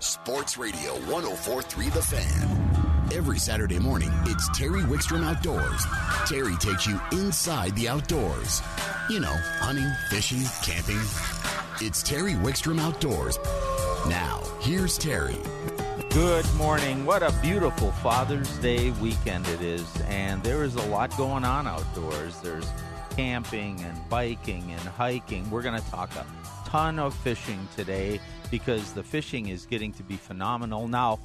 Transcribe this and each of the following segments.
Sports Radio 1043 The Fan. Every Saturday morning, it's Terry Wickstrom Outdoors. Terry takes you inside the outdoors. You know, hunting, fishing, camping. It's Terry Wickstrom Outdoors. Now, here's Terry. Good morning. What a beautiful Father's Day weekend it is. And there is a lot going on outdoors. There's camping and biking and hiking. We're going to talk a ton of fishing today because the fishing is getting to be phenomenal. Now,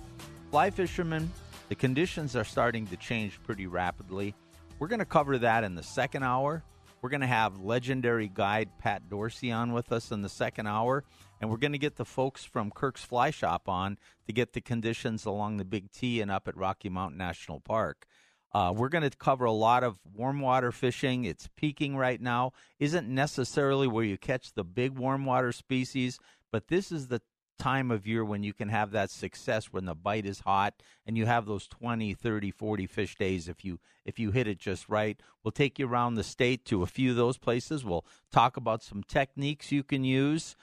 fly fishermen, the conditions are starting to change pretty rapidly. We're going to cover that in the second hour. We're going to have legendary guide Pat Dorsey on with us in the second hour, and we're going to get the folks from Kirk's Fly Shop on to get the conditions along the Big T and up at Rocky Mountain National Park. Uh, we're going to cover a lot of warm water fishing. It's peaking right now. Isn't necessarily where you catch the big warm water species, but this is the time of year when you can have that success when the bite is hot and you have those 20 30 40 fish days if you if you hit it just right we'll take you around the state to a few of those places we'll talk about some techniques you can use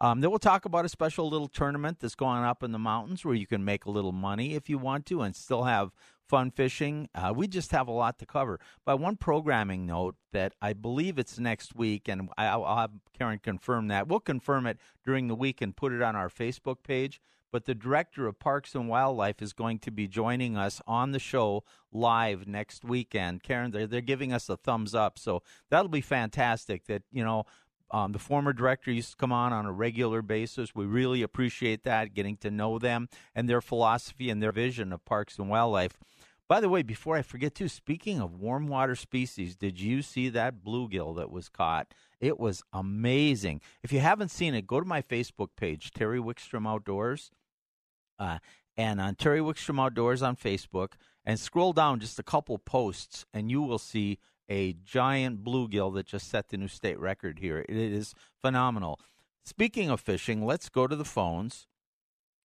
um, then we'll talk about a special little tournament that's going up in the mountains where you can make a little money if you want to and still have fun fishing. Uh, we just have a lot to cover. But one programming note that I believe it's next week, and I'll, have Karen confirm that. We'll confirm it during the week and put it on our Facebook page. But the director of Parks and Wildlife is going to be joining us on the show live next weekend. Karen, they're, they're giving us a thumbs up. So that'll be fantastic that, you know, um, the former director used to come on on a regular basis. We really appreciate that, getting to know them and their philosophy and their vision of parks and wildlife. By the way, before I forget too, speaking of warm water species, did you see that bluegill that was caught? It was amazing. If you haven't seen it, go to my Facebook page, Terry Wickstrom Outdoors, uh, and on Terry Wickstrom Outdoors on Facebook, and scroll down just a couple posts, and you will see a giant bluegill that just set the new state record here. It is phenomenal. Speaking of fishing, let's go to the phones.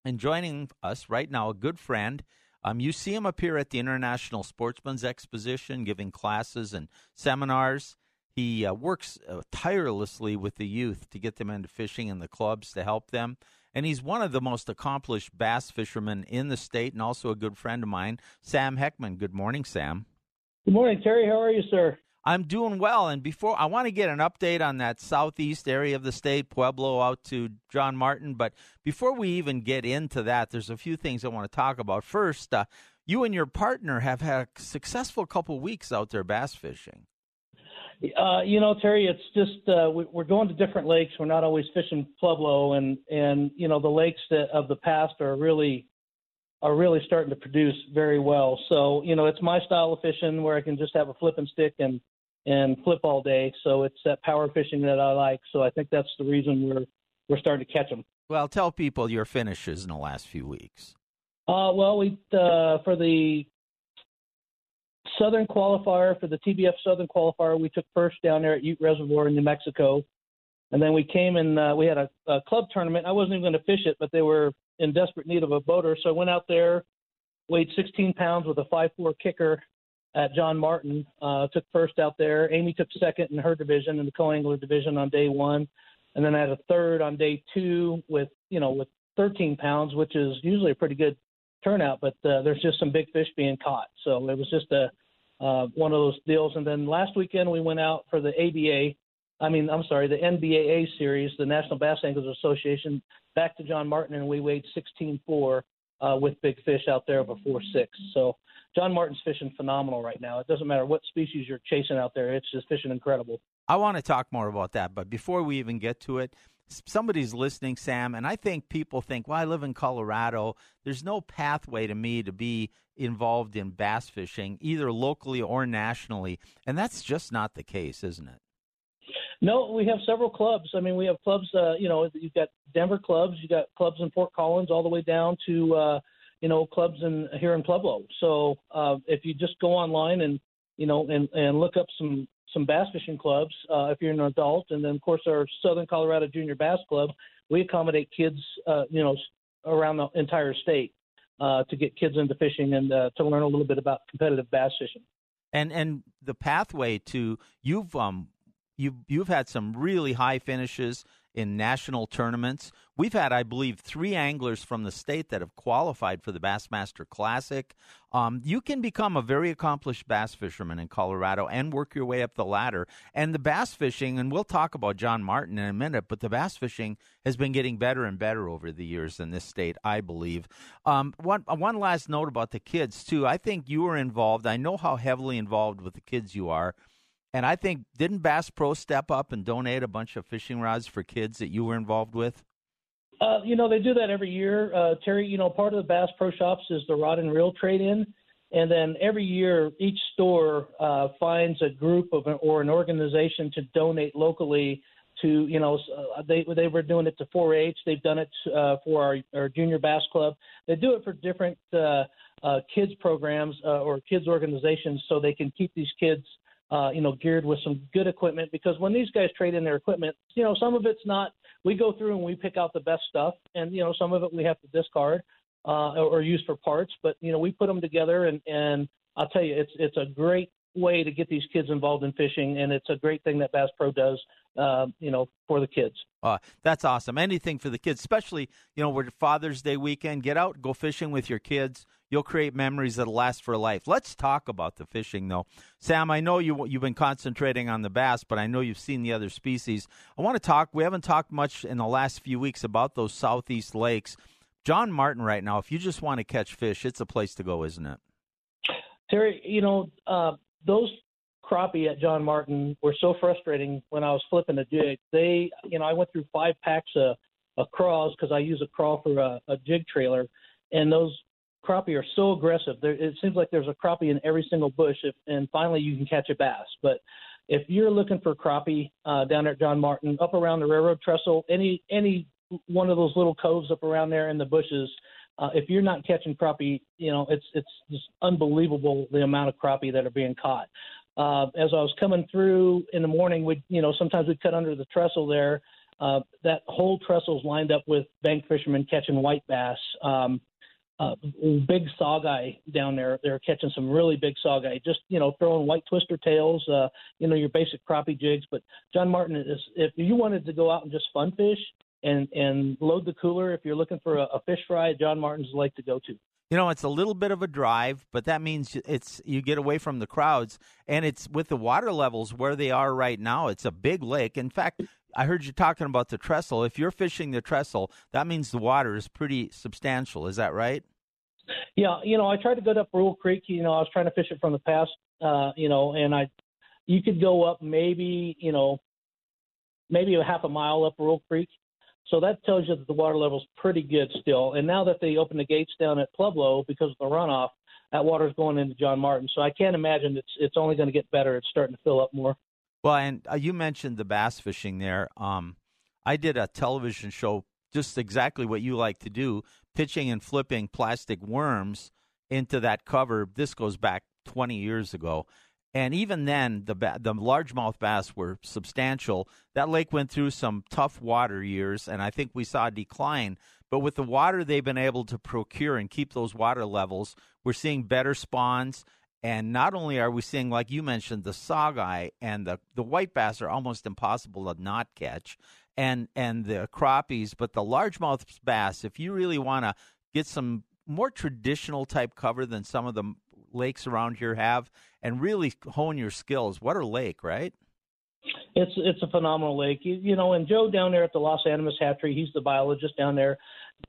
And joining us right now, a good friend um, you see him appear at the International Sportsman's Exposition, giving classes and seminars. He uh, works uh, tirelessly with the youth to get them into fishing and the clubs to help them. And he's one of the most accomplished bass fishermen in the state and also a good friend of mine, Sam Heckman. Good morning, Sam. Good morning, Terry. How are you, sir? I'm doing well. And before I want to get an update on that southeast area of the state, Pueblo out to John Martin. But before we even get into that, there's a few things I want to talk about. First, uh, you and your partner have had a successful couple weeks out there bass fishing. Uh, you know, Terry, it's just uh, we, are going to different lakes. We're not always fishing Pueblo, and and you know the lakes that of the past are really are really starting to produce very well. So you know, it's my style of fishing where I can just have a flipping stick and and flip all day. So it's that power fishing that I like. So I think that's the reason we're we're starting to catch them. Well, tell people your finishes in the last few weeks. Uh, well, we uh, for the Southern qualifier for the TBF Southern qualifier, we took first down there at Ute Reservoir in New Mexico, and then we came and uh, we had a, a club tournament. I wasn't even going to fish it, but they were in desperate need of a boater, so I went out there, weighed 16 pounds with a 5.4 kicker, at John Martin. Uh, took first out there. Amy took second in her division in the co-angler division on day one, and then I had a third on day two with you know with 13 pounds, which is usually a pretty good turnout. But uh, there's just some big fish being caught, so it was just a uh, one of those deals. And then last weekend we went out for the ABA. I mean, I'm sorry, the NBAA series, the National Bass Anglers Association, back to John Martin, and we weighed 16.4 uh, with big fish out there before six. So John Martin's fishing phenomenal right now. It doesn't matter what species you're chasing out there; it's just fishing incredible. I want to talk more about that, but before we even get to it, somebody's listening, Sam, and I think people think, "Well, I live in Colorado. There's no pathway to me to be involved in bass fishing, either locally or nationally," and that's just not the case, isn't it? No, we have several clubs. I mean, we have clubs. Uh, you know, you've got Denver clubs, you got clubs in Fort Collins, all the way down to. Uh, you know, clubs in here in Pueblo. So uh, if you just go online and you know and and look up some some bass fishing clubs, uh, if you're an adult, and then of course our Southern Colorado Junior Bass Club, we accommodate kids, uh, you know, around the entire state uh, to get kids into fishing and uh, to learn a little bit about competitive bass fishing. And and the pathway to you've um you've you've had some really high finishes in national tournaments. We've had, I believe, three anglers from the state that have qualified for the Bassmaster Classic. Um, you can become a very accomplished bass fisherman in Colorado and work your way up the ladder. And the bass fishing, and we'll talk about John Martin in a minute, but the bass fishing has been getting better and better over the years in this state, I believe. Um, one one last note about the kids too. I think you were involved. I know how heavily involved with the kids you are. And I think didn't Bass Pro step up and donate a bunch of fishing rods for kids that you were involved with? Uh, you know, they do that every year. Uh, Terry, you know, part of the Bass Pro Shops is the rod and reel trade in. And then every year, each store uh, finds a group of or an organization to donate locally to, you know, uh, they they were doing it to 4-H. They've done it uh, for our, our junior bass club. They do it for different uh, uh, kids programs uh, or kids organizations, so they can keep these kids uh, you know, geared with some good equipment because when these guys trade in their equipment, you know, some of it's not. We go through and we pick out the best stuff, and you know, some of it we have to discard uh, or, or use for parts. But you know, we put them together, and and I'll tell you, it's it's a great way to get these kids involved in fishing, and it's a great thing that Bass Pro does, uh, you know, for the kids. Uh, that's awesome. Anything for the kids, especially you know, with Father's Day weekend, get out, go fishing with your kids. You'll create memories that'll last for life. Let's talk about the fishing, though. Sam, I know you you've been concentrating on the bass, but I know you've seen the other species. I want to talk. We haven't talked much in the last few weeks about those southeast lakes. John Martin, right now, if you just want to catch fish, it's a place to go, isn't it? Terry, you know, uh, those crappie at John Martin were so frustrating when I was flipping a jig. They, you know, I went through five packs of, of craws because I use a craw for a, a jig trailer, and those crappie are so aggressive. There, it seems like there's a crappie in every single bush, if, and finally you can catch a bass. But if you're looking for crappie uh, down at John Martin, up around the railroad trestle, any any one of those little coves up around there in the bushes, uh, if you're not catching crappie, you know it's it's just unbelievable the amount of crappie that are being caught. Uh, as I was coming through in the morning, we you know sometimes we'd cut under the trestle there. Uh, that whole trestle's lined up with bank fishermen catching white bass. Um, uh, big saugeye down there. They're catching some really big saugeye. Just you know, throwing white twister tails. Uh, you know, your basic crappie jigs. But John Martin is if you wanted to go out and just fun fish and and load the cooler. If you're looking for a, a fish fry, John Martin's lake to go to. You know, it's a little bit of a drive, but that means it's you get away from the crowds, and it's with the water levels where they are right now. It's a big lake. In fact, I heard you talking about the trestle. If you're fishing the trestle, that means the water is pretty substantial. Is that right? Yeah, you know, I tried to go up Rule Creek. You know, I was trying to fish it from the past. Uh, you know, and I, you could go up maybe, you know, maybe a half a mile up Rule Creek. So that tells you that the water level's pretty good still. And now that they open the gates down at Pueblo because of the runoff, that water's going into John Martin. So I can't imagine it's it's only going to get better. It's starting to fill up more. Well, and uh, you mentioned the bass fishing there. Um, I did a television show just exactly what you like to do, pitching and flipping plastic worms into that cover. This goes back 20 years ago. And even then, the the largemouth bass were substantial. That lake went through some tough water years, and I think we saw a decline. But with the water they've been able to procure and keep those water levels, we're seeing better spawns. And not only are we seeing, like you mentioned, the saugeye and the, the white bass are almost impossible to not catch and and the crappies, but the largemouth bass, if you really want to get some more traditional type cover than some of the lakes around here have, and really hone your skills, what a lake, right? It's it's a phenomenal lake. You, you know, and Joe down there at the Las Animas Hatchery, he's the biologist down there.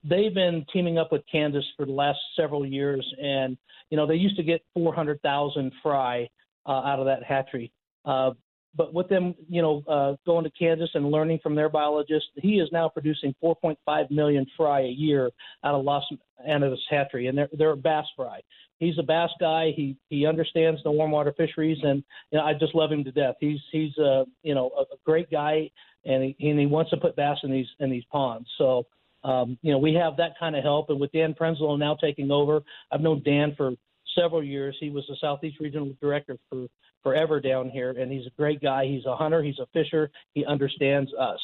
They've been teaming up with Kansas for the last several years, and you know they used to get 400,000 fry uh, out of that hatchery. Uh, but with them, you know, uh, going to Kansas and learning from their biologist, he is now producing 4.5 million fry a year out of Las Animas hatchery, and they're they're bass fry. He's a bass guy. He he understands the warm water fisheries, and you know, I just love him to death. He's he's a you know a, a great guy, and he and he wants to put bass in these in these ponds. So. Um, you know, we have that kind of help, and with Dan Prenzlow now taking over, I've known Dan for several years. He was the Southeast Regional Director for forever down here, and he's a great guy. He's a hunter. He's a fisher. He understands us.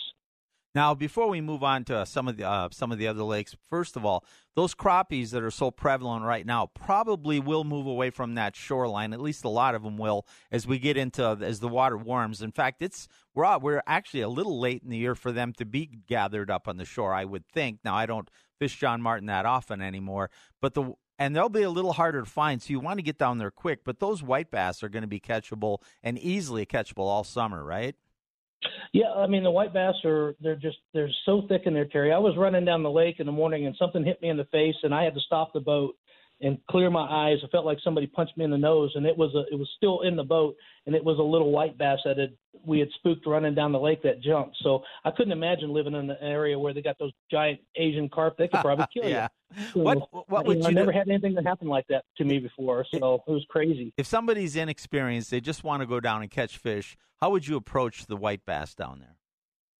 Now, before we move on to some of the uh, some of the other lakes, first of all, those crappies that are so prevalent right now probably will move away from that shoreline. At least a lot of them will as we get into as the water warms. In fact, it's we're we're actually a little late in the year for them to be gathered up on the shore. I would think. Now, I don't fish John Martin that often anymore, but the and they'll be a little harder to find, so you want to get down there quick. But those white bass are going to be catchable and easily catchable all summer, right? Yeah, I mean the white bass are they're just they're so thick in there, Terry. I was running down the lake in the morning and something hit me in the face and I had to stop the boat and clear my eyes. I felt like somebody punched me in the nose, and it was a, it was still in the boat, and it was a little white bass that had we had spooked running down the lake that jumped. So I couldn't imagine living in an area where they got those giant Asian carp. They could probably kill yeah. you. So, what what would you, I do? never had anything that happened like that to me before, so it was crazy. If somebody's inexperienced, they just want to go down and catch fish. How would you approach the white bass down there?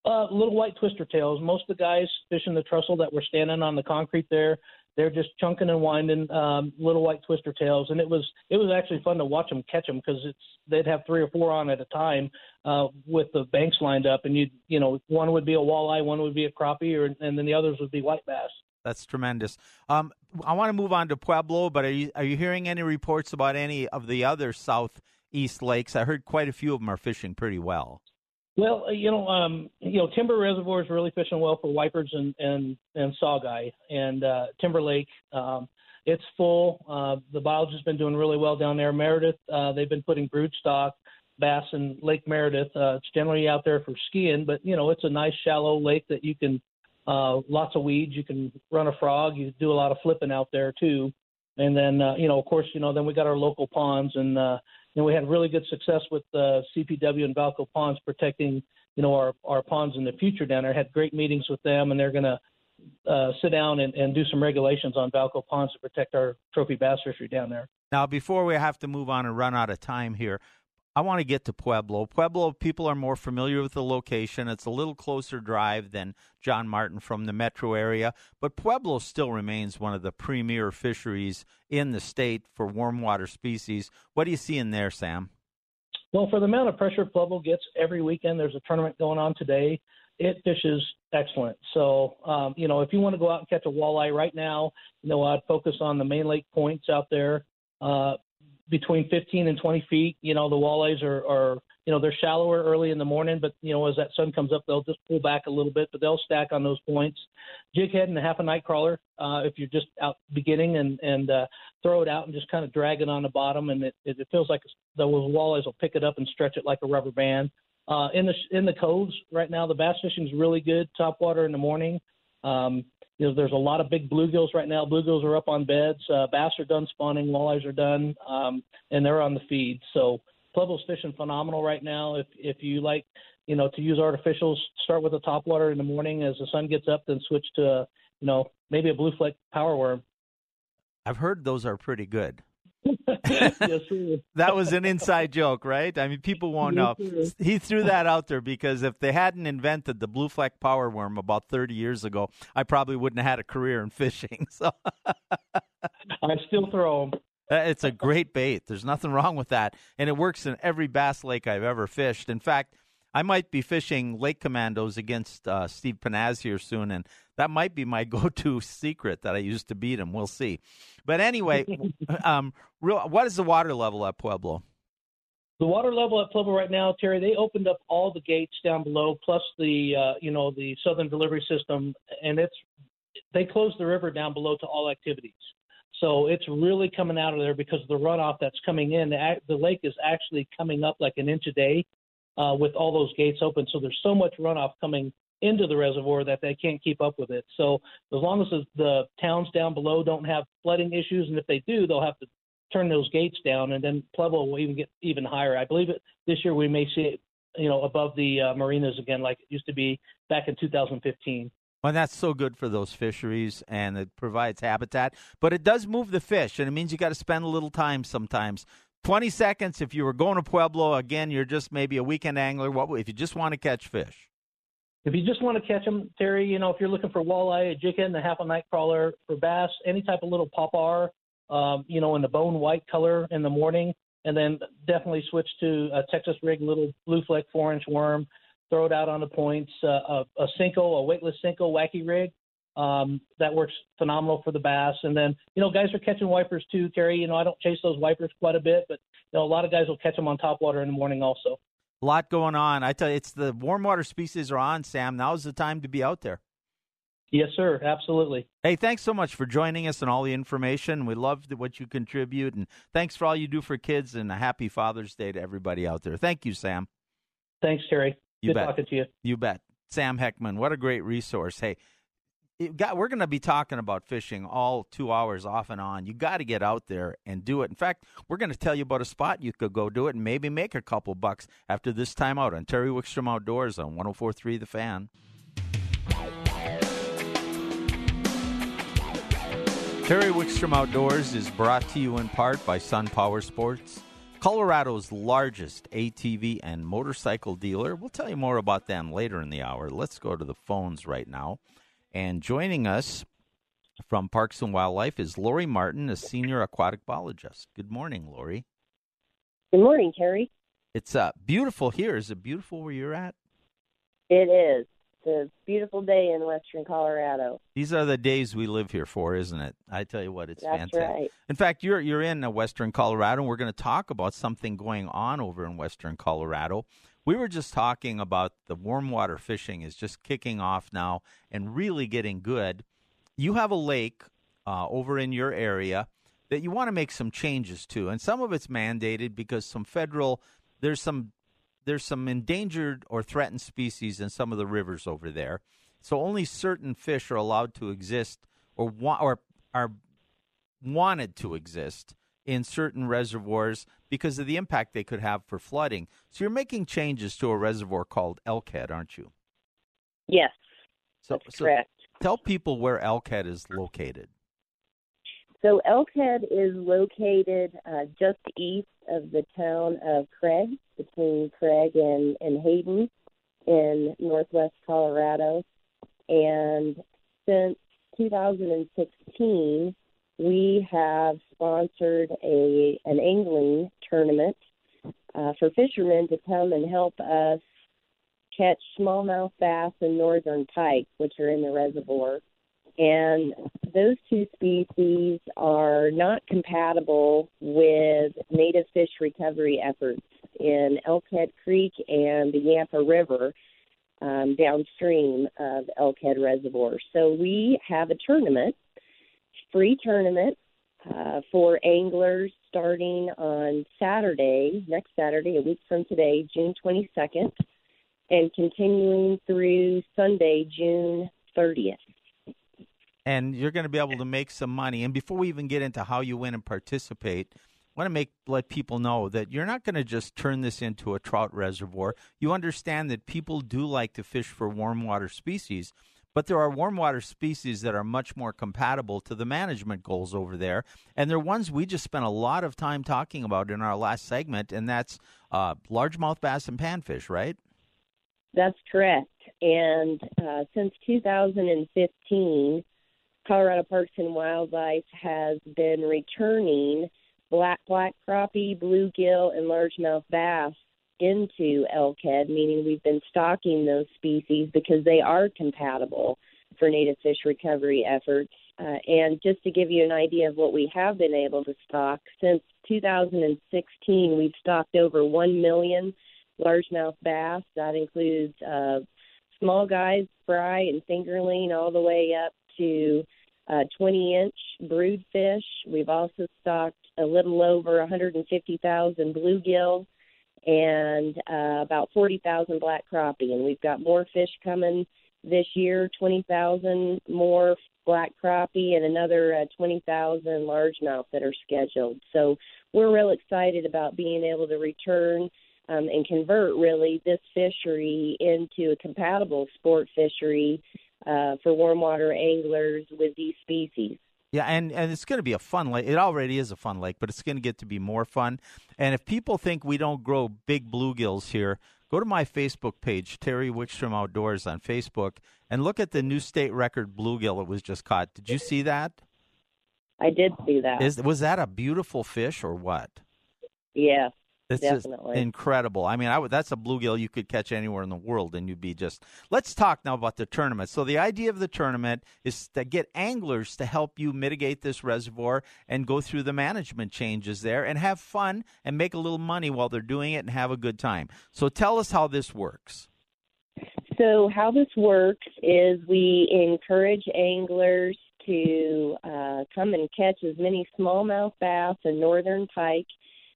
Uh, little white twister tails. Most of the guys fishing the trestle that were standing on the concrete there, they're just chunking and winding um, little white twister tails, and it was it was actually fun to watch them catch them because it's they'd have three or four on at a time uh, with the banks lined up, and you you know one would be a walleye, one would be a crappie, or and then the others would be white bass. That's tremendous. Um, I want to move on to Pueblo, but are you are you hearing any reports about any of the other southeast lakes? I heard quite a few of them are fishing pretty well. Well, uh, you know, um, you know, Timber Reservoir is really fishing well for wipers and and and saugeye, and uh, Timber Lake, um, it's full. Uh, the biology has been doing really well down there. Meredith, uh, they've been putting broodstock bass in Lake Meredith. Uh, it's generally out there for skiing, but you know, it's a nice shallow lake that you can uh, lots of weeds. You can run a frog. You do a lot of flipping out there too. And then, uh, you know, of course, you know, then we got our local ponds, and uh, know, we had really good success with uh, CPW and Valco Ponds protecting, you know, our our ponds in the future down there. Had great meetings with them, and they're going to uh, sit down and, and do some regulations on Valco Ponds to protect our trophy bass fishery down there. Now, before we have to move on and run out of time here, I want to get to Pueblo. Pueblo, people are more familiar with the location. It's a little closer drive than John Martin from the metro area, but Pueblo still remains one of the premier fisheries in the state for warm water species. What do you see in there, Sam? Well, for the amount of pressure Pueblo gets every weekend, there's a tournament going on today. It fishes excellent. So, um, you know, if you want to go out and catch a walleye right now, you know, I'd focus on the main lake points out there. Uh, between 15 and 20 feet. You know, the walleyes are, are, you know, they're shallower early in the morning, but, you know, as that sun comes up, they'll just pull back a little bit, but they'll stack on those points. Jighead and a half a night crawler, uh, if you're just out beginning and, and uh, throw it out and just kind of drag it on the bottom, and it, it, it feels like those walleyes will pick it up and stretch it like a rubber band. Uh, in the in the coves right now, the bass fishing is really good. Top water in the morning. Um, you know, there's a lot of big bluegills right now. Bluegills are up on beds. Uh, bass are done spawning. Walleyes are done, um, and they're on the feed. So Pueblo's fishing phenomenal right now. If if you like, you know, to use artificials, start with the top water in the morning. As the sun gets up, then switch to, a, you know, maybe a blue fleck power worm. I've heard those are pretty good. Yes, sir. that was an inside joke, right? I mean, people won't know. Sir. He threw that out there because if they hadn't invented the blue fleck power worm about 30 years ago, I probably wouldn't have had a career in fishing. So I still throw them. Uh, it's a great bait. There's nothing wrong with that, and it works in every bass lake I've ever fished. In fact, I might be fishing Lake Commandos against uh, Steve Panaz here soon, and that might be my go-to secret that I used to beat him. We'll see. But anyway, um, real, what is the water level at Pueblo? The water level at Pueblo right now, Terry, they opened up all the gates down below, plus the uh, you know the southern delivery system, and it's they closed the river down below to all activities. So it's really coming out of there because of the runoff that's coming in, the, the lake is actually coming up like an inch a day uh, with all those gates open. So there's so much runoff coming into the reservoir that they can't keep up with it. So as long as the, towns down below don't have flooding issues, and if they do, they'll have to turn those gates down, and then Pueblo will even get even higher. I believe it this year we may see it, you know, above the uh, marinas again, like it used to be back in 2015. Well, that's so good for those fisheries, and it provides habitat. But it does move the fish, and it means you got to spend a little time sometimes. Twenty seconds if you were going to Pueblo again. You're just maybe a weekend angler. What if you just want to catch fish? If you just want to catch them, Terry, you know, if you're looking for walleye, a and a half a night crawler for bass, any type of little popper, um, you know, in the bone white color in the morning, and then definitely switch to a Texas rig little blue fleck four inch worm. throw it out on the points. Uh, a, a a weightless Senko wacky rig, um, that works phenomenal for the bass. And then, you know, guys are catching wipers too, Terry. You know, I don't chase those wipers quite a bit, but you know, a lot of guys will catch them on top water in the morning also. A lot going on. I tell you, it's the warm water species are on, Sam. Now's the time to be out there. Yes, sir. Absolutely. Hey, thanks so much for joining us and all the information. We love what you contribute, and thanks for all you do for kids. And a happy Father's Day to everybody out there. Thank you, Sam. Thanks, Terry. You Good bet. talking to you. You bet. Sam Heckman, what a great resource. Hey, got, we're going to be talking about fishing all two hours off and on. You got to get out there and do it. In fact, we're going to tell you about a spot you could go do it and maybe make a couple bucks after this time out on Terry Wickstrom Outdoors on 1043 The Fan. Terry Wickstrom Outdoors is brought to you in part by Sun Power Sports, Colorado's largest ATV and motorcycle dealer. We'll tell you more about them later in the hour. Let's go to the phones right now. And joining us from Parks and Wildlife is Lori Martin, a senior aquatic biologist. Good morning, Lori. Good morning, Terry. It's uh, beautiful here. Is it beautiful where you're at? It is. It's a beautiful day in western Colorado. These are the days we live here for, isn't it? I tell you what, it's That's fantastic. right. In fact, you're you're in uh, western Colorado, and we're going to talk about something going on over in western Colorado. We were just talking about the warm water fishing is just kicking off now and really getting good. You have a lake uh, over in your area that you want to make some changes to, and some of it's mandated because some federal there's some there's some endangered or threatened species in some of the rivers over there. So only certain fish are allowed to exist or wa- or are wanted to exist in certain reservoirs because of the impact they could have for flooding. So you're making changes to a reservoir called Elkhead, aren't you? Yes, So, that's so correct. tell people where Elkhead is located. So Elkhead is located uh, just east of the town of Craig, between Craig and, and Hayden in northwest Colorado. And since 2016, we have sponsored a an angling tournament uh, for fishermen to come and help us catch smallmouth bass and northern pike, which are in the reservoir. And those two species are not compatible with native fish recovery efforts in Elkhead Creek and the Yampa River um, downstream of Elkhead Reservoir. So we have a tournament, free tournament uh, for anglers starting on Saturday, next Saturday, a week from today, June 22nd, and continuing through Sunday, June 30th and you're going to be able to make some money. And before we even get into how you win and participate, I want to make let people know that you're not going to just turn this into a trout reservoir. You understand that people do like to fish for warm water species, but there are warm water species that are much more compatible to the management goals over there, and they're ones we just spent a lot of time talking about in our last segment, and that's uh, largemouth bass and panfish, right? That's correct. And uh, since 2015, Colorado Parks and Wildlife has been returning black black crappie, bluegill, and largemouth bass into Elkhead, meaning we've been stocking those species because they are compatible for native fish recovery efforts. Uh, and just to give you an idea of what we have been able to stock, since 2016, we've stocked over 1 million largemouth bass. That includes uh, small guys, fry and fingerling, all the way up to uh, 20 inch brood fish. We've also stocked a little over 150,000 bluegill and uh, about 40,000 black crappie. And we've got more fish coming this year 20,000 more black crappie and another uh, 20,000 largemouth that are scheduled. So we're real excited about being able to return. Um, and convert really this fishery into a compatible sport fishery uh, for warm water anglers with these species. Yeah, and, and it's going to be a fun lake. It already is a fun lake, but it's going to get to be more fun. And if people think we don't grow big bluegills here, go to my Facebook page, Terry Wickstrom Outdoors on Facebook, and look at the new state record bluegill that was just caught. Did you see that? I did see that. Is was that a beautiful fish or what? Yes, It's definitely incredible. I mean, I would, that's a bluegill you could catch anywhere in the world, and you'd be just. Let's talk now about the tournament. So the idea of the tournament is to get anglers to help you mitigate this reservoir and go through the management changes there and have fun and make a little money while they're doing it and have a good time. So tell us how this works. So, how this works is we encourage anglers to uh, come and catch as many smallmouth bass and northern pike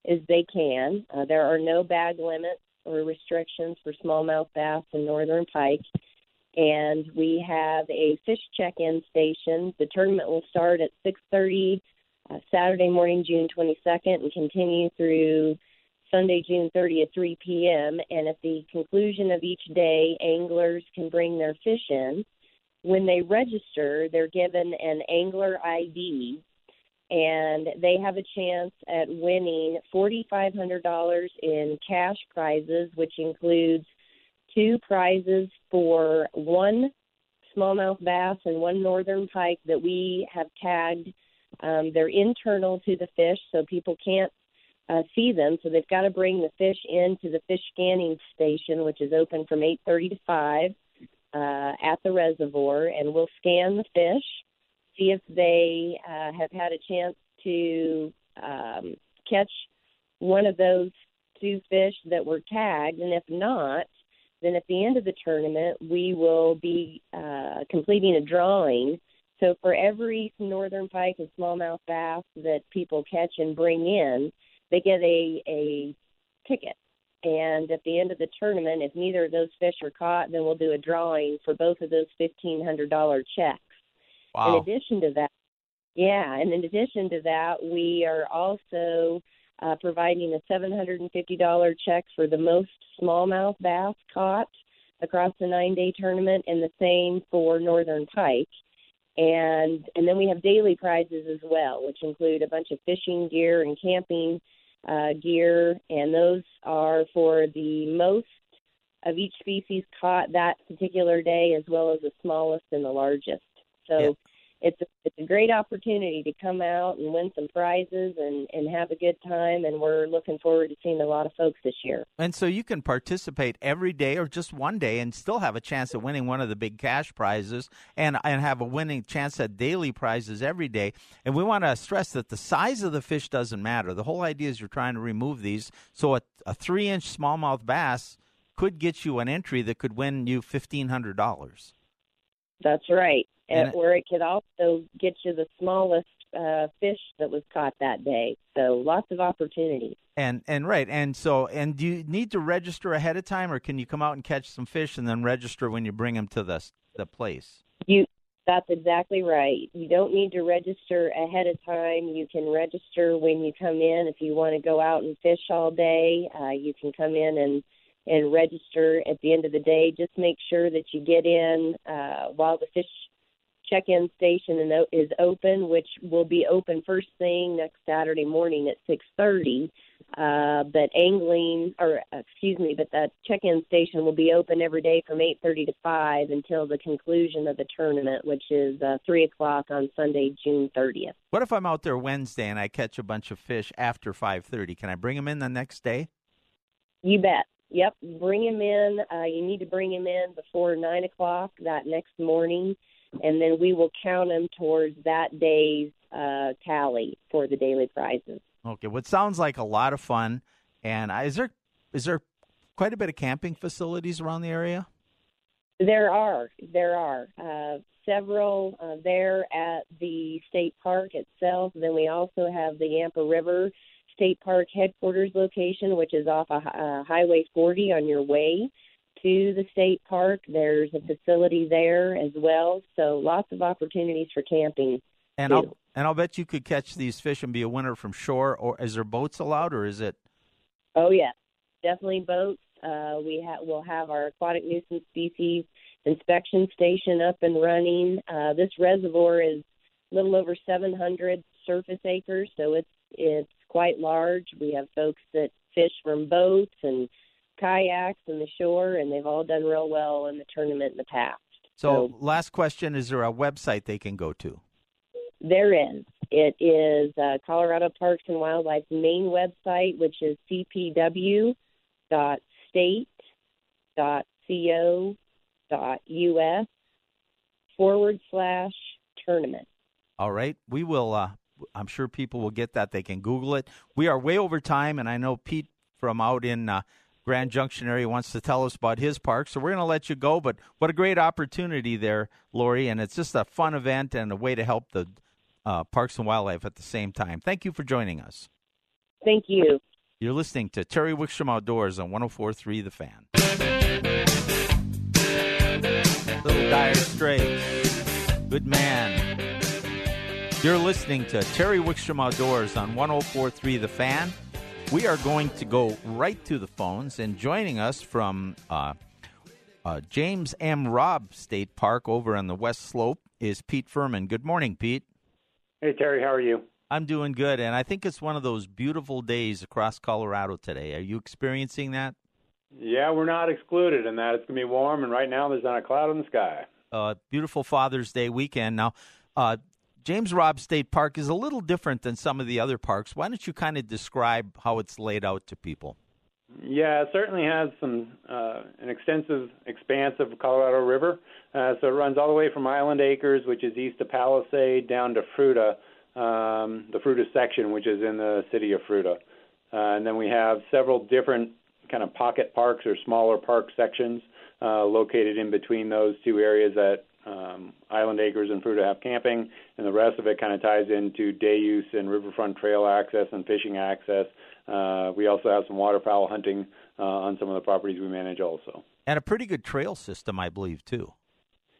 as they can. Uh, there are no bag limits or restrictions for smallmouth bass and northern pike. And we have a fish check-in station. The tournament will start at 6:30 uh, Saturday morning, June 22nd, and continue through Sunday, June 30th, 3 p.m. And at the conclusion of each day, anglers can bring their fish in. When they register, they're given an angler ID, and they have a chance at winning $4,500 in cash prizes, which includes two prizes for one smallmouth bass and one northern pike that we have tagged. Um, they're internal to the fish, so people can't uh, see them. So they've got to bring the fish into the fish scanning station, which is open from 8:30 to 5 uh, at the reservoir, and we'll scan the fish, see if they uh, have had a chance to um, catch one of those two fish that were tagged, and if not, then at the end of the tournament we will be uh, completing a drawing. So for every northern pike and smallmouth bass that people catch and bring in, they get a a ticket. And at the end of the tournament, if neither of those fish are caught, then we'll do a drawing for both of those fifteen hundred dollar checks. Wow. In addition to that, yeah, and in addition to that, we are also uh, providing a seven hundred and fifty dollar check for the most smallmouth bass caught across the nine day tournament, and the same for northern pike. And and then we have daily prizes as well, which include a bunch of fishing gear and camping uh, gear, and those are for the most of each species caught that particular day, as well as the smallest and the largest. So Yeah. It's a, it's a great opportunity to come out and win some prizes and and have a good time, and we're looking forward to seeing a lot of folks this year. And so you can participate every day or just one day and still have a chance at winning one of the big cash prizes and and have a winning chance at daily prizes every day. And we want to stress that the size of the fish doesn't matter. The whole idea is you're trying to remove these. So a, a three inch smallmouth bass could get you an entry that could win you fifteen hundred dollars. That's right. And it- where it could also get you the smallest uh, fish that was caught that day. So lots of opportunities. And and right, and so and do you need to register ahead of time, or can you come out and catch some fish and then register when you bring them to the the place? You that's exactly right. You don't need to register ahead of time. You can register when you come in. If you want to go out and fish all day, uh, you can come in and and register at the end of the day. Just make sure that you get in uh, while the fish check-in station and is open, which will be open first thing next Saturday morning at six thirty. Uh, but angling, or excuse me, but the check-in station will be open every day from 8:30 to 5 until the conclusion of the tournament, which is uh, 3 o'clock on Sunday, June 30th. What if I'm out there Wednesday and I catch a bunch of fish after five thirty? Can I bring them in the next day? You bet. Yep, bring him in. Uh, you need to bring him in before 9 o'clock that next morning, and then we will count them towards that day's uh, tally for the daily prizes. Okay, what sounds like a lot of fun. And is there is there quite a bit of camping facilities around the area? There are, there are uh, several uh, there at the state park itself. Then we also have the Yampa River State Park headquarters location, which is off of uh, Highway 40 on your way to the state park. There's a facility there as well, so lots of opportunities for camping. And Too. I'll and I'll bet you could catch these fish and be a winner from shore. Or is there boats allowed, or is it? Oh yeah, definitely boats. Uh, we ha- will have our aquatic nuisance species inspection station up and running. Uh, this reservoir is a little over 700 surface acres, so it's it's quite large. We have folks that fish from boats and kayaks and the shore, and they've all done real well in the tournament in the past. So, last question: Is there a website they can go to? There is. it is uh, Colorado Parks and Wildlife's main website, which is cpw.state.co.us forward slash tournament. All right. We will, uh, I'm sure people will get that. They can Google it. We are way over time, and I know Pete from out in uh, Grand Junction area wants to tell us about his park. So we're going to let you go. But what a great opportunity there, Lori. And it's just a fun event and a way to help the uh, Parks and Wildlife at the same time. Thank you for joining us. Thank you. You're listening to Terry Wickstrom Outdoors on 1043 The Fan. Little Dire Straits. Good man. You're listening to Terry Wickstrom Outdoors on 1043 The Fan. We are going to go right to the phones, and joining us from uh, uh, James M. Robb State Park over on the West Slope is Pete Furman. Good morning, Pete. Hey, Terry, how are you? I'm doing good, and I think it's one of those beautiful days across Colorado today. Are you experiencing that? Yeah, we're not excluded in that. It's going to be warm, and right now there's not a cloud in the sky. Uh, beautiful Father's Day weekend. Now, uh, James Robb State Park is a little different than some of the other parks. Why don't you kind of describe how it's laid out to people? Yeah, it certainly has some uh, an extensive expanse of Colorado River. Uh, so it runs all the way from Island Acres, which is east of Palisade, down to Fruita, um, the Fruita section, which is in the city of Fruita. Uh, and then we have several different kind of pocket parks or smaller park sections uh, located in between those two areas that um, Island Acres and Fruita have camping, and the rest of it kind of ties into day use and riverfront trail access and fishing access. Uh, we also have some waterfowl hunting uh, on some of the properties we manage also. And a pretty good trail system, I believe, too.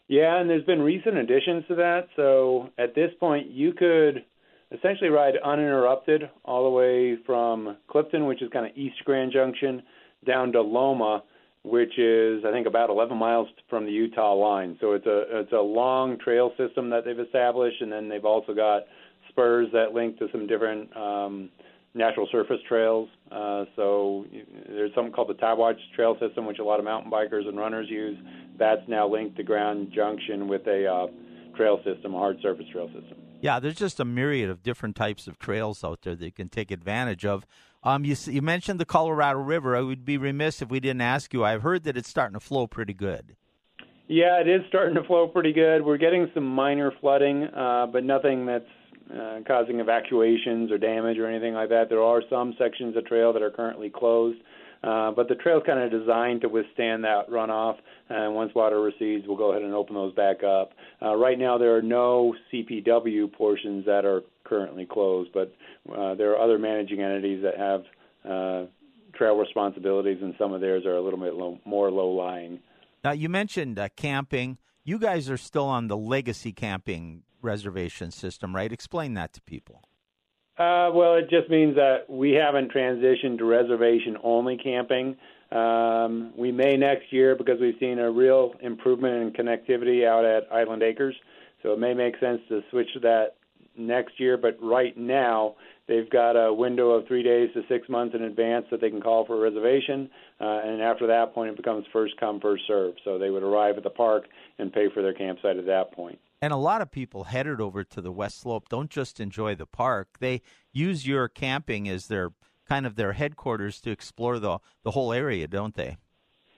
Yeah, and there's been recent additions to that. So at this point, you could essentially ride uninterrupted all the way from Clifton, which is kind of East Grand Junction, down to Loma which is I think about 11 miles from the Utah line. So it's a it's a long trail system that they've established, and then they've also got spurs that link to some different um, natural surface trails. Uh, so there's something called the Tabeguache Trail System, which a lot of mountain bikers and runners use. That's now linked to Grand Junction with a uh, trail system, a hard surface trail system. Yeah, there's just a myriad of different types of trails out there that you can take advantage of. Um, you, you mentioned the Colorado River. I would be remiss if we didn't ask you. I've heard that it's starting to flow pretty good. Yeah, it is starting to flow pretty good. We're getting some minor flooding, uh, but nothing that's uh, causing evacuations or damage or anything like that. There are some sections of trail that are currently closed, uh, but the trail's kind of designed to withstand that runoff. And once water recedes, we'll go ahead and open those back up. Uh, right now, there are no CPW portions that are currently closed, but uh, there are other managing entities that have uh, trail responsibilities, and some of theirs are a little bit low, more low lying. Now, you mentioned uh, camping. You guys are still on the legacy camping reservation system, right? Explain that to people. Uh, well, it just means that we haven't transitioned to reservation only camping. Um, we may next year because we've seen a real improvement in connectivity out at Island Acres. So it may make sense to switch to that next year. But right now, they've got a window of three days to six months in advance that they can call for a reservation. Uh, and after that point, it becomes first come, first serve. So they would arrive at the park and pay for their campsite at that point. And a lot of people headed over to the West Slope don't just enjoy the park; they use your camping as their kind of their headquarters to explore the the whole area, don't they?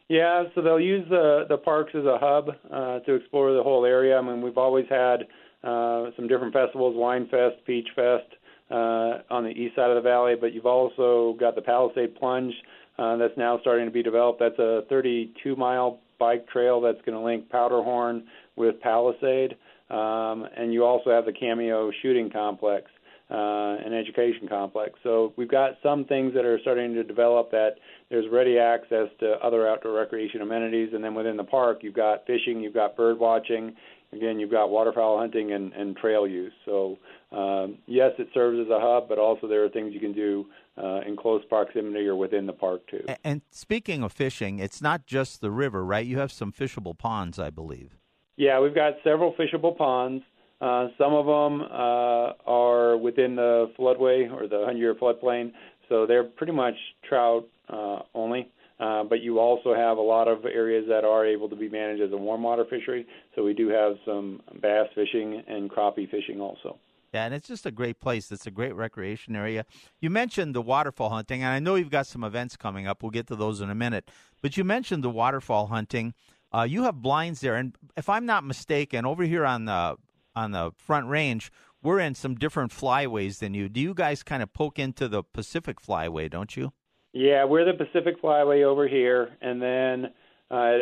Yeah, so they'll use the the parks as a hub uh, to explore the whole area. I mean, we've always had uh, some different festivals, Wine Fest, Peach Fest uh, on the east side of the valley, but you've also got the Palisade Plunge uh, that's now starting to be developed. That's a 32 mile bike trail that's going to link Powderhorn with Palisade. Um, and you also have the Cameo Shooting Complex, uh, an education complex. So we've got some things that are starting to develop that there's ready access to other outdoor recreation amenities. And then within the park, you've got fishing, you've got bird watching. Again, you've got waterfowl hunting and, and trail use. So, um, yes, it serves as a hub, but also there are things you can do uh, in close proximity or within the park, too. And speaking of fishing, it's not just the river, right? You have some fishable ponds, I believe. Yeah, we've got several fishable ponds. Uh, some of them uh, are within the floodway or the 100 year floodplain, so they're pretty much trout uh, only. Uh, but you also have a lot of areas that are able to be managed as a warm water fishery. So we do have some bass fishing and crappie fishing also. Yeah, and it's just a great place. It's a great recreation area. You mentioned the waterfowl hunting, and I know you've got some events coming up. We'll get to those in a minute. But you mentioned the waterfowl hunting. Uh, you have blinds there, and if I'm not mistaken, over here on the on the front range, we're in some different flyways than you. Do you guys kind of poke into the Pacific Flyway, don't you? Yeah, we're the Pacific Flyway over here, and then uh,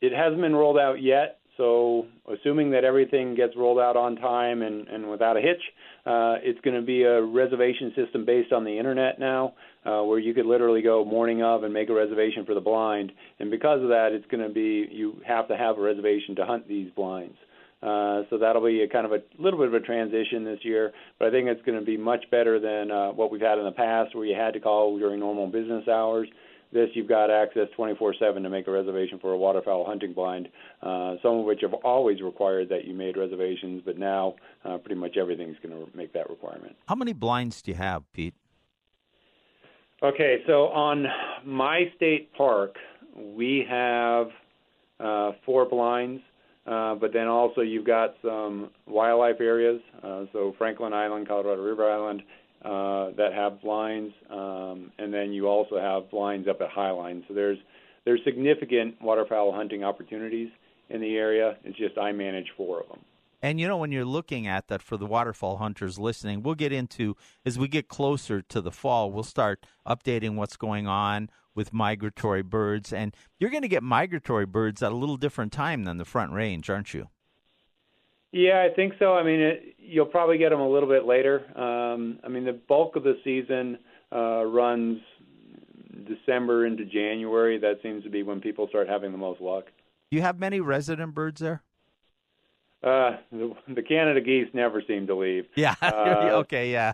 it hasn't been rolled out yet. So, assuming that everything gets rolled out on time and, and without a hitch, uh, it's going to be a reservation system based on the internet now, uh, where you could literally go morning of and make a reservation for the blind. And because of that, it's going to be you have to have a reservation to hunt these blinds. Uh, so that'll be a kind of a little bit of a transition this year, but I think it's going to be much better than uh, what we've had in the past, where you had to call during normal business hours. This you've got access 24/7 to make a reservation for a waterfowl hunting blind. Uh, some of which have always required that you made reservations, but now uh, pretty much everything's going to make that requirement. How many blinds do you have, Pete? Okay, so on my state park, we have uh, four blinds, uh, but then also you've got some wildlife areas. Uh, so Franklin Island, Colorado River Island, uh, that have blinds, um, and then you also have blinds up at Highline. So there's there's significant waterfowl hunting opportunities in the area. It's just I manage four of them. And you know, when you're looking at that for the waterfowl hunters listening, we'll get into as we get closer to the fall, we'll start updating what's going on with migratory birds. And you're going to get migratory birds at a little different time than the front range, aren't you? Yeah, I think so. I mean, it, you'll probably get them a little bit later. Um, I mean, the bulk of the season uh, runs December into January. That seems to be when people start having the most luck. Do you have many resident birds there? Uh, the, the Canada geese never seem to leave. Yeah. Uh, okay. Yeah.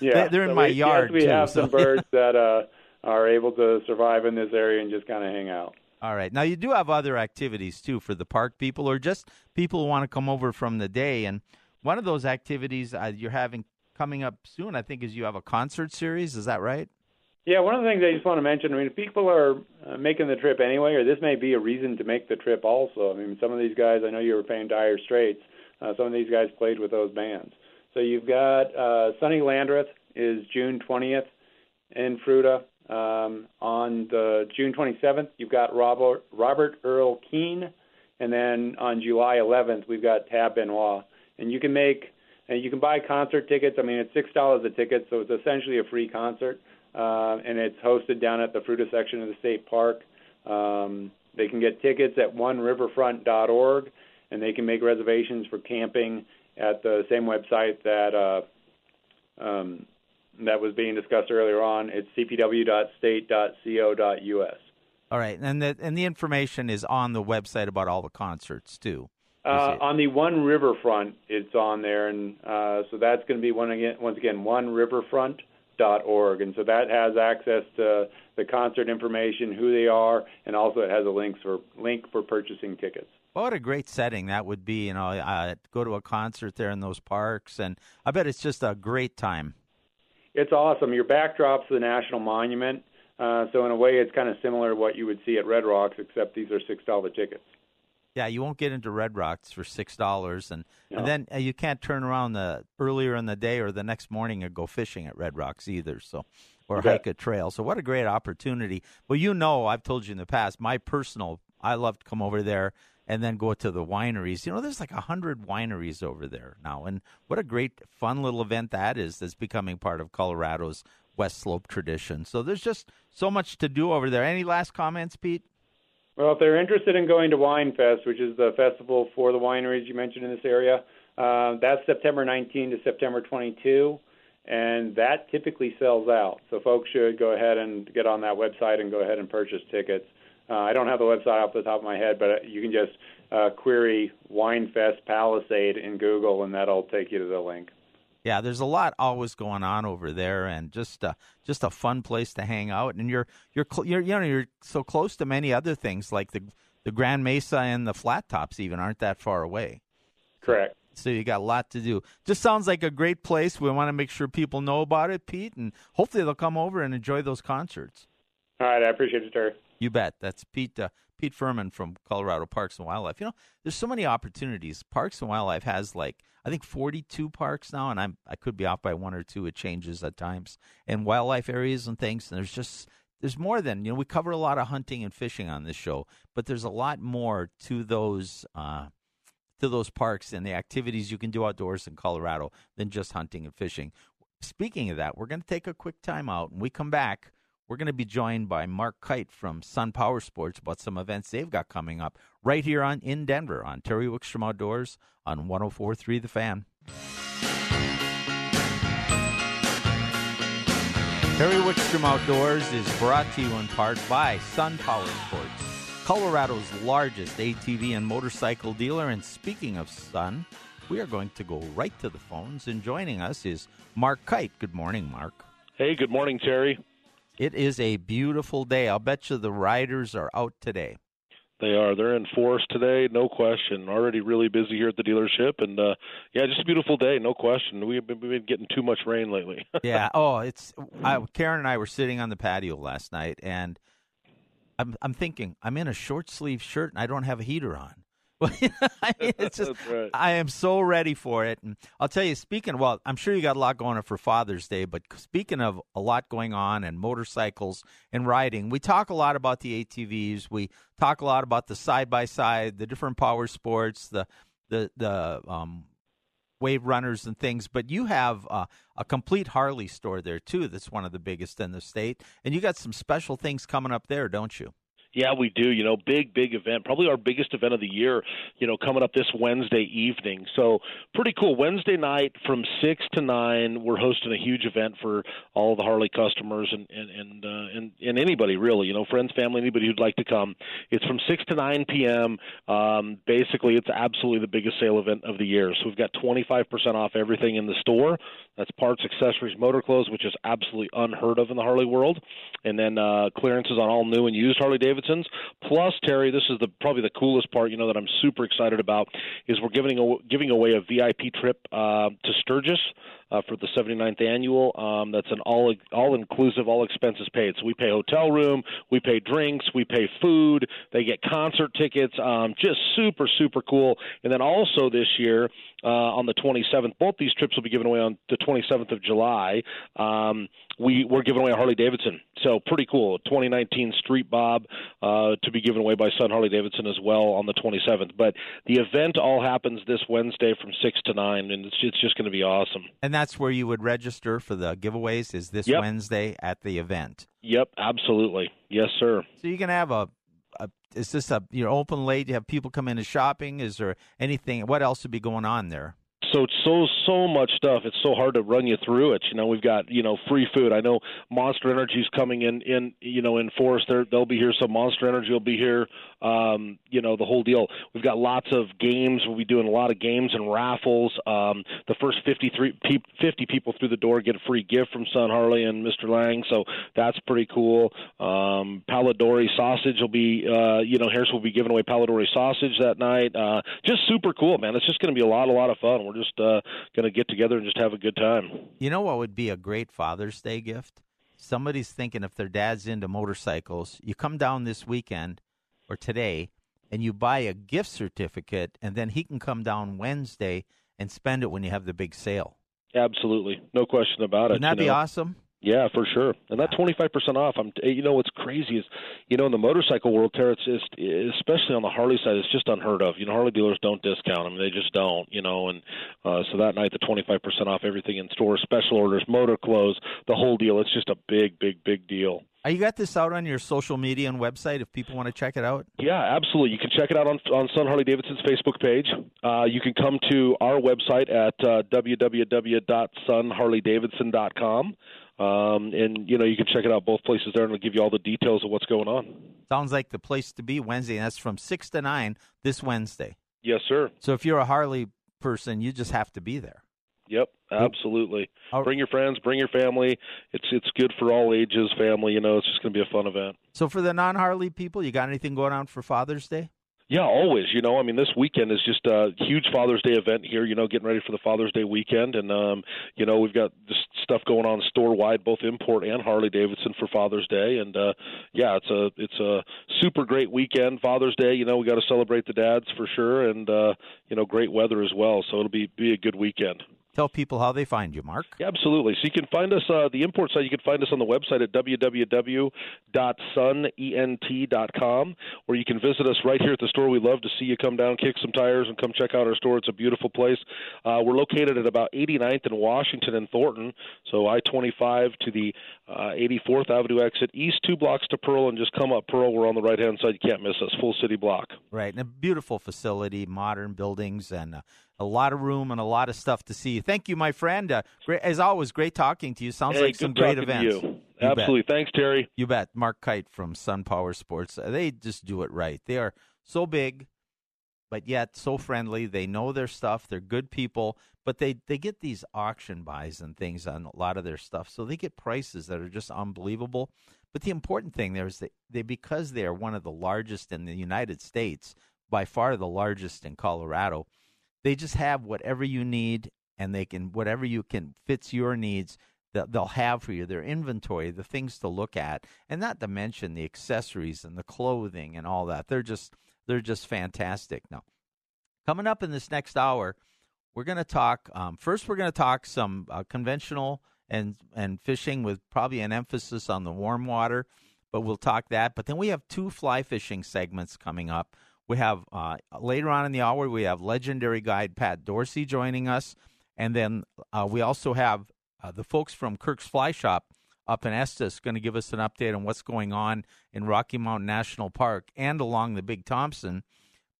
Yeah. They're in so my we, yard Yes, we too, have so- some birds that uh, are able to survive in this area and just kind of hang out. All right. Now you do have other activities too for the park people, or just people who want to come over from the day. And one of those activities uh, you're having coming up soon, I think, is you have a concert series. Is that right? Yeah, one of the things I just want to mention. I mean, if people are uh, making the trip anyway, or this may be a reason to make the trip also. I mean, some of these guys, I know you were paying Dire Straits. Uh, some of these guys played with those bands. So you've got uh, Sonny Landreth is June 20th in Fruita. Um, on the June 27th, you've got Robert Robert Earl Keen, and then on July 11th, we've got Tab Benoit. And you can make and you can buy concert tickets. I mean, it's six dollars a ticket, so it's essentially a free concert, uh, and it's hosted down at the Fruita section of the state park. Um, they can get tickets at oneriverfront.org, and they can make reservations for camping at the same website that uh, um, that was being discussed earlier on. It's cpw.state.co.us. All right. And the and the information is on the website about all the concerts too. Uh, on the One Riverfront, it's on there, and uh, so that's going to be one again. Once again, oneriverfront.org, and so that has access to the concert information, who they are, and also it has a link for link for purchasing tickets. What a great setting that would be, you know, uh, go to a concert there in those parks, and I bet it's just a great time. It's awesome. Your backdrop's the National Monument, uh, so in a way, it's kind of similar to what you would see at Red Rocks, except these are six dollar tickets. Yeah, you won't get into Red Rocks for six dollars, and No. and then uh, you can't turn around the earlier in the day or the next morning and go fishing at Red Rocks either. So, or bet. hike a trail. So, what a great opportunity! Well, you know, I've told you in the past, my personal, I love to come over there and then go to the wineries. You know, there's like a hundred wineries over there now, and what a great, fun little event that is. That's becoming part of Colorado's West Slope tradition. So, there's just so much to do over there. Any last comments, Pete? Well, if they're interested in going to Wine Fest, which is the festival for the wineries you mentioned in this area, uh, that's September 19 to September 22, and that typically sells out. So folks should go ahead and get on that website and go ahead and purchase tickets. Uh, I don't have the website off the top of my head, but you can just uh, query Wine Fest Palisade in Google, and that'll take you to the link. Yeah, there's a lot always going on over there, and just uh, just a fun place to hang out. And you're you're cl- you're you know you're so close to many other things like the the Grand Mesa and the Flat Tops even aren't that far away. Correct. So you got a lot to do. Just sounds like a great place. We want to make sure people know about it, Pete, and hopefully they'll come over and enjoy those concerts. All right, I appreciate it, Terry. You bet. That's Pete uh, Pete Furman from Colorado Parks and Wildlife. You know, there's so many opportunities. Parks and Wildlife has like I think 42 parks now, and I'm I could be off by one or two. It changes at times, and wildlife areas and things. And there's just there's more than you know. We cover a lot of hunting and fishing on this show, but there's a lot more to those. Uh, to those parks and the activities you can do outdoors in Colorado than just hunting and fishing. Speaking of that, we're going to take a quick time out. and we come back, we're going to be joined by Mark Kite from Sun Power Sports about some events they've got coming up right here on in Denver on Terry Wickstrom Outdoors on 104.3 The Fan. Terry Wickstrom Outdoors is brought to you in part by Sun Power Sports, Colorado's largest ATV and motorcycle dealer. And speaking of Sun, we are going to go right to the phones. And joining us is Mark Kite. Good morning, Mark. Hey, good morning, Terry. It is a beautiful day. I'll bet you the riders are out today. They are. They're in force today, no question. Already really busy here at the dealership, and uh, yeah, just a beautiful day, no question. We've been, we've been getting too much rain lately. yeah. Oh, it's. I, Karen and I were sitting on the patio last night, and I'm I'm thinking I'm in a short sleeve shirt and I don't have a heater on. I mean, it's just right. I am so ready for it, and I'll tell you. Speaking, well, I'm sure you got a lot going on for Father's Day, but speaking of a lot going on and motorcycles and riding, we talk a lot about the ATVs. We talk a lot about the side by side, the different power sports, the the the um, wave runners and things. But you have uh, a complete Harley store there too. That's one of the biggest in the state, and you got some special things coming up there, don't you? Yeah, we do. You know, big, big event. Probably our biggest event of the year. You know, coming up this Wednesday evening. So pretty cool. Wednesday night from six to nine, we're hosting a huge event for all the Harley customers and and and uh, and, and anybody really. You know, friends, family, anybody who'd like to come. It's from six to nine p.m. Um, basically, it's absolutely the biggest sale event of the year. So we've got twenty five percent off everything in the store. That's parts, accessories, motor clothes, which is absolutely unheard of in the Harley world. And then uh, clearances on all new and used Harley Davidson Plus, Terry, this is the probably the coolest part. You know that I'm super excited about is we're giving a, giving away a VIP trip uh, to Sturgis uh, for the 79th annual. Um, that's an all all inclusive, all expenses paid. So we pay hotel room, we pay drinks, we pay food. They get concert tickets. Um, just super super cool. And then also this year uh, on the 27th, both these trips will be given away on the 27th of July. Um, we we're giving away a Harley Davidson, so pretty cool. 2019 Street Bob uh, to be given away by Sun Harley Davidson as well on the 27th. But the event all happens this Wednesday from six to nine, and it's, it's just going to be awesome. And that's where you would register for the giveaways. Is this yep. Wednesday at the event? Yep, absolutely. Yes, sir. So you can have a a, is this a you're open late? You have people come in and shopping? Is there anything? What else would be going on there? So so so much stuff. It's so hard to run you through it. You know, we've got you know free food. I know Monster Energy's coming in in you know in force. They're, they'll be here. So Monster Energy will be here. Um, you know the whole deal. We've got lots of games. We'll be doing a lot of games and raffles. Um, the first 53 pe- 50 people through the door get a free gift from Sun Harley and Mr. Lang. So that's pretty cool. Um, Polidori sausage will be uh, you know Harris will be giving away Polidori sausage that night. Uh, just super cool, man. It's just going to be a lot a lot of fun. We're just uh, going to get together and just have a good time. You know what would be a great Father's Day gift? Somebody's thinking if their dad's into motorcycles, you come down this weekend or today and you buy a gift certificate, and then he can come down Wednesday and spend it when you have the big sale. Absolutely, no question about it. Wouldn't that you be awesome? Yeah, for sure. And that twenty five percent off. I'm. You know what's crazy is, you know, in the motorcycle world, Tara, it's just, especially on the Harley side, it's just unheard of. You know, Harley dealers don't discount them; they just don't. You know, and uh, so that night, the twenty five percent off everything in store, special orders, motor clothes, the whole deal. It's just a big, big, big deal. Are you got this out on your social media and website if people want to check it out? Yeah, absolutely. You can check it out on on Sun Harley Davidson's Facebook page. Uh, you can come to our website at uh, www.sunharleydavidson.com. Um, and you know you can check it out both places there, and it'll give you all the details of what's going on. Sounds like the place to be Wednesday, and that's from six to nine this Wednesday. Yes, sir. So if you're a Harley person, you just have to be there. Yep, absolutely. Bring your friends, bring your family. It's it's good for all ages, family. You know, it's just going to be a fun event. So for the non Harley people, you got anything going on for Father's Day? Yeah, always. You know, I mean, this weekend is just a huge Father's Day event here. You know, getting ready for the Father's Day weekend, and um, you know, we've got just stuff going on store wide, both import and Harley Davidson for Father's Day. And uh, yeah, it's a it's a super great weekend. Father's Day, you know, we got to celebrate the dads for sure, and uh, you know, great weather as well. So it'll be be a good weekend. Tell people how they find you, Mark. Yeah, absolutely. So you can find us, uh, the import site, you can find us on the website at www.sunent.com, or you can visit us right here at the store. We love to see you come down, kick some tires, and come check out our store. It's a beautiful place. Uh, we're located at about 89th and Washington and Thornton, so I 25 to the uh, 84th Avenue exit, east two blocks to Pearl, and just come up Pearl. We're on the right hand side. You can't miss us. Full city block. Right. And a beautiful facility, modern buildings, and uh, a lot of room and a lot of stuff to see. Thank you, my friend. Uh, great, as always, great talking to you. Sounds hey, like some great events. You. You Absolutely. Bet. Thanks, Terry. You bet. Mark Kite from Sun Power Sports. Uh, they just do it right. They are so big, but yet so friendly. They know their stuff. They're good people, but they, they get these auction buys and things on a lot of their stuff. So they get prices that are just unbelievable. But the important thing there is that they, because they are one of the largest in the United States, by far the largest in Colorado, they just have whatever you need and they can whatever you can fits your needs that they'll have for you their inventory the things to look at and not to mention the accessories and the clothing and all that. They're just they're just fantastic. Now coming up in this next hour we're going to talk um, first we're going to talk some uh, conventional and and fishing with probably an emphasis on the warm water but we'll talk that. But then we have two fly fishing segments coming up we have uh, later on in the hour, we have legendary guide Pat Dorsey joining us. And then uh, we also have uh, the folks from Kirk's Fly Shop up in Estes going to give us an update on what's going on in Rocky Mountain National Park and along the Big Thompson.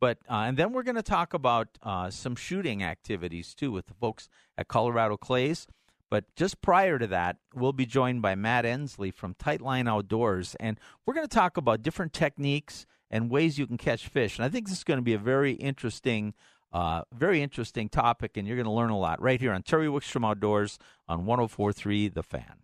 But uh, and then we're going to talk about uh, some shooting activities too with the folks at Colorado Clays. But just prior to that, we'll be joined by Matt Ensley from Tightline Outdoors, and we're going to talk about different techniques and ways you can catch fish. And I think this is going to be a very interesting, uh, very interesting topic, and you're going to learn a lot right here on Terry Wickstrom Outdoors on 104.3 The Fan.